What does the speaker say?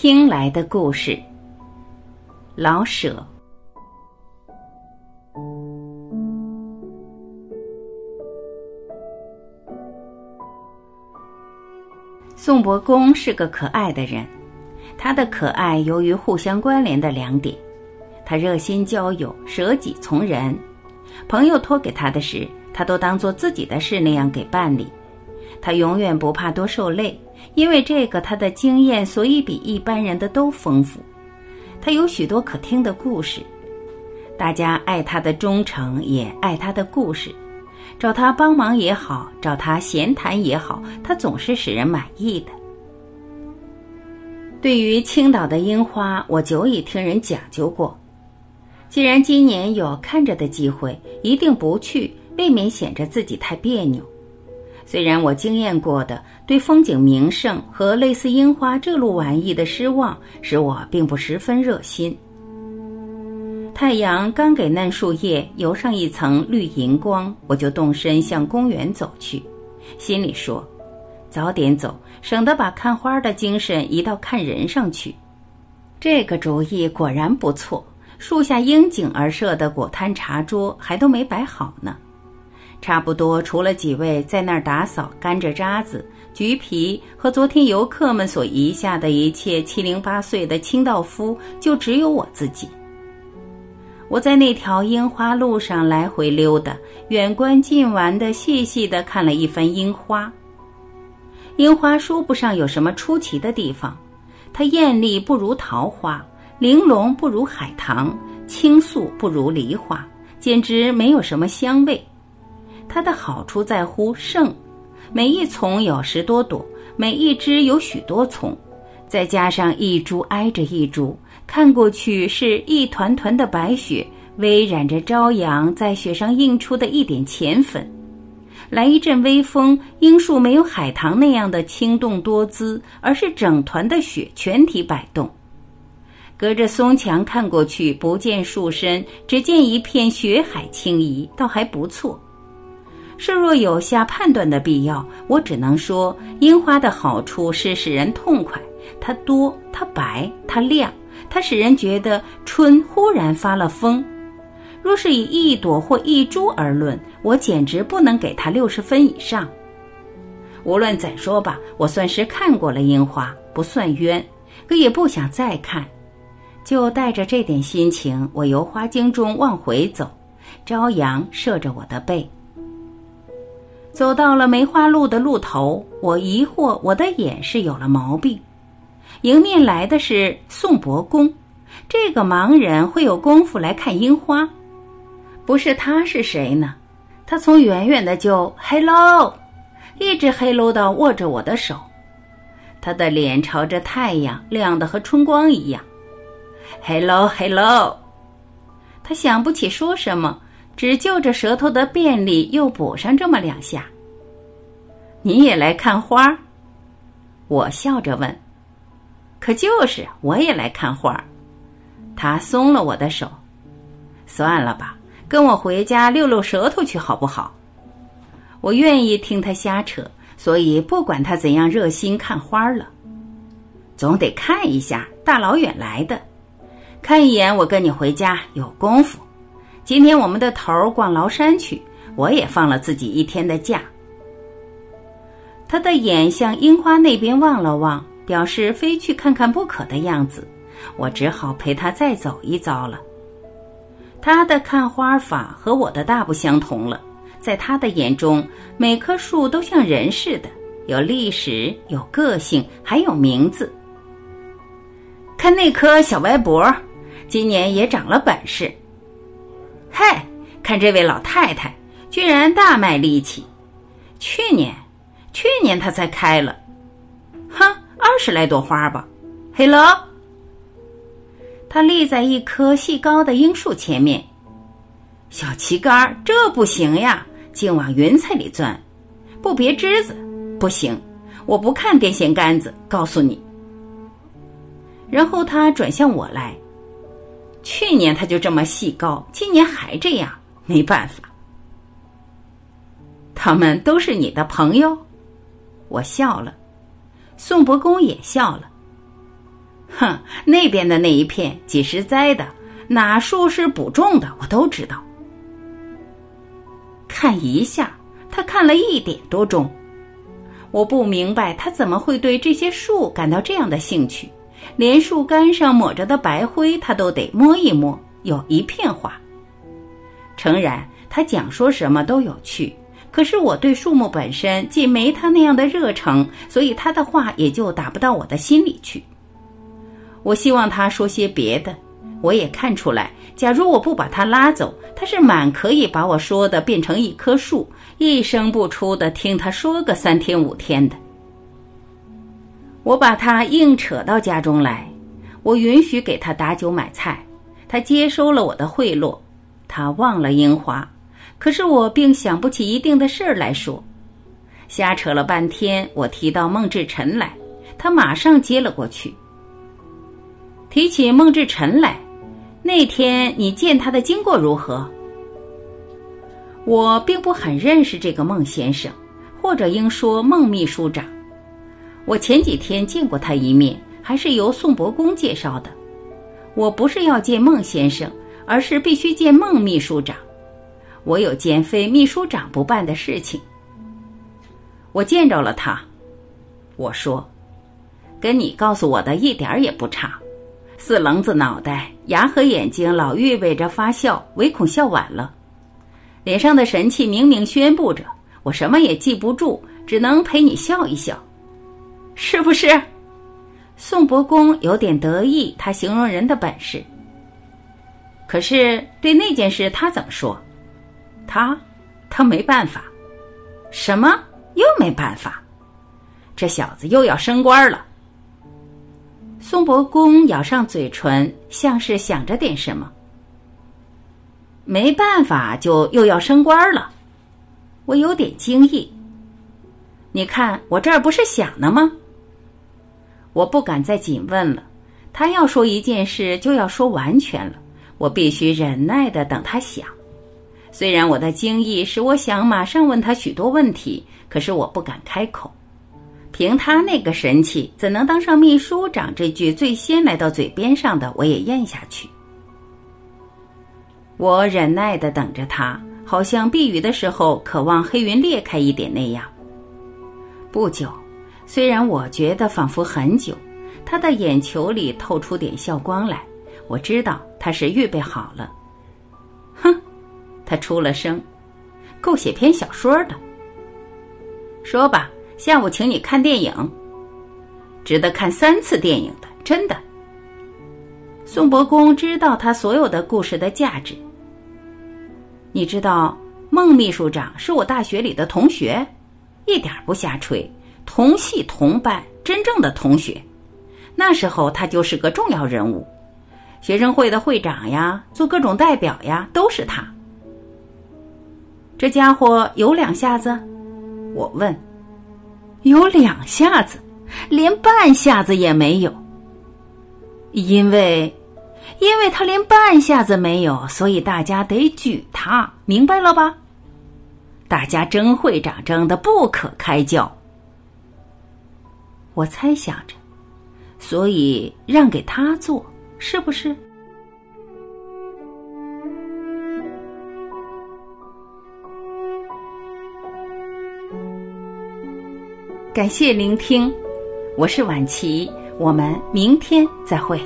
听来的故事，老舍。宋伯公是个可爱的人，他的可爱由于互相关联的两点：他热心交友，舍己从人。朋友托给他的事，他都当做自己的事那样给办理。他永远不怕多受累，因为这个他的经验，所以比一般人的都丰富。他有许多可听的故事，大家爱他的忠诚，也爱他的故事。找他帮忙也好，找他闲谈也好，他总是使人满意的。对于青岛的樱花，我久已听人讲究过。既然今年有看着的机会，一定不去，未免显着自己太别扭。虽然我经验过的对风景名胜和类似樱花这路玩意的失望，使我并不十分热心。太阳刚给嫩树叶油上一层绿银光，我就动身向公园走去，心里说：早点走，省得把看花的精神移到看人上去。这个主意果然不错，树下应景而设的果摊茶桌还都没摆好呢。差不多，除了几位在那儿打扫甘蔗渣子、橘皮和昨天游客们所遗下的一切七零八碎的清道夫，就只有我自己。我在那条樱花路上来回溜达，远观近玩的细细的看了一番樱花。樱花说不上有什么出奇的地方，它艳丽不如桃花，玲珑不如海棠，清素不如梨花，简直没有什么香味。它的好处在乎盛，每一丛有十多朵，每一枝有许多丛，再加上一株挨着一株，看过去是一团团的白雪，微染着朝阳在雪上映出的一点浅粉。来一阵微风，樱树没有海棠那样的轻动多姿，而是整团的雪全体摆动。隔着松墙看过去，不见树身，只见一片雪海轻移，倒还不错。设若有下判断的必要，我只能说，樱花的好处是使人痛快，它多，它白，它亮，它使人觉得春忽然发了疯。若是以一朵或一株而论，我简直不能给它六十分以上。无论怎说吧，我算是看过了樱花，不算冤，可也不想再看。就带着这点心情，我由花径中往回走，朝阳射着我的背。走到了梅花路的路头，我疑惑我的眼是有了毛病。迎面来的是宋伯公，这个盲人会有功夫来看樱花？不是他是谁呢？他从远远的就 “hello”，一直 “hello” 到握着我的手。他的脸朝着太阳，亮得和春光一样。“hello”，“hello”，他想不起说什么。只就着舌头的便利，又补上这么两下。你也来看花？我笑着问。可就是我也来看花。他松了我的手。算了吧，跟我回家溜溜舌头去好不好？我愿意听他瞎扯，所以不管他怎样热心看花了，总得看一下，大老远来的，看一眼我跟你回家有功夫。今天我们的头儿逛崂山去，我也放了自己一天的假。他的眼向樱花那边望了望，表示非去看看不可的样子。我只好陪他再走一遭了。他的看花法和我的大不相同了，在他的眼中，每棵树都像人似的，有历史，有个性，还有名字。看那棵小歪脖，今年也长了本事。嗨，看这位老太太，居然大卖力气。去年，去年她才开了，哼，二十来朵花吧。嘿喽，她立在一棵细高的樱树前面。小旗杆这不行呀，竟往云彩里钻，不别枝子不行。我不看电线杆子，告诉你。然后他转向我来。去年他就这么细高，今年还这样，没办法。他们都是你的朋友，我笑了，宋伯公也笑了。哼，那边的那一片几时栽的，哪树是补种的，我都知道。看一下，他看了一点多钟。我不明白他怎么会对这些树感到这样的兴趣，连树干上抹着的白灰他都得摸一摸，有一片花。诚然，他讲说什么都有趣，可是我对树木本身既没他那样的热诚，所以他的话也就打不到我的心里去。我希望他说些别的，我也看出来，假如我不把他拉走，他是满可以把我说的变成一棵树。一声不出的听他说个三天五天的，我把他硬扯到家中来，我允许给他打酒买菜，他接收了我的贿赂，他忘了樱花，可是我并想不起一定的事儿来说，瞎扯了半天，我提到孟志臣来，他马上接了过去。提起孟志臣来，那天你见他的经过如何？我并不很认识这个孟先生，或者应说孟秘书长。我前几天见过他一面，还是由宋伯公介绍的。我不是要见孟先生，而是必须见孟秘书长。我有件非秘书长不办的事情。我见着了他，我说，跟你告诉我的一点儿也不差。四棱子脑袋，牙和眼睛老预备着发笑，唯恐笑晚了。脸上的神气明明宣布着，我什么也记不住，只能陪你笑一笑，是不是？宋伯公有点得意，他形容人的本事。可是对那件事他怎么说？他，他没办法。什么？又没办法？这小子又要升官了。宋伯公咬上嘴唇，像是想着点什么。没办法，就又要升官了，我有点惊异。你看我这儿不是想呢吗？我不敢再紧问了。他要说一件事，就要说完全了，我必须忍耐的等他想。虽然我的惊异使我想马上问他许多问题，可是我不敢开口。凭他那个神气，怎能当上秘书长？这句最先来到嘴边上的，我也咽下去。我忍耐的等着他，好像避雨的时候渴望黑云裂开一点那样。不久，虽然我觉得仿佛很久，他的眼球里透出点笑光来，我知道他是预备好了。哼，他出了声，够写篇小说的。说吧，下午请你看电影，值得看三次电影的，真的。宋伯公知道他所有的故事的价值。你知道孟秘书长是我大学里的同学，一点不瞎吹，同系同班，真正的同学。那时候他就是个重要人物，学生会的会长呀，做各种代表呀，都是他。这家伙有两下子？我问。有两下子，连半下子也没有。因为。因为他连半下子没有，所以大家得举他，明白了吧？大家争会长争得不可开交。我猜想着，所以让给他做，是不是？感谢聆听，我是婉琪，我们明天再会。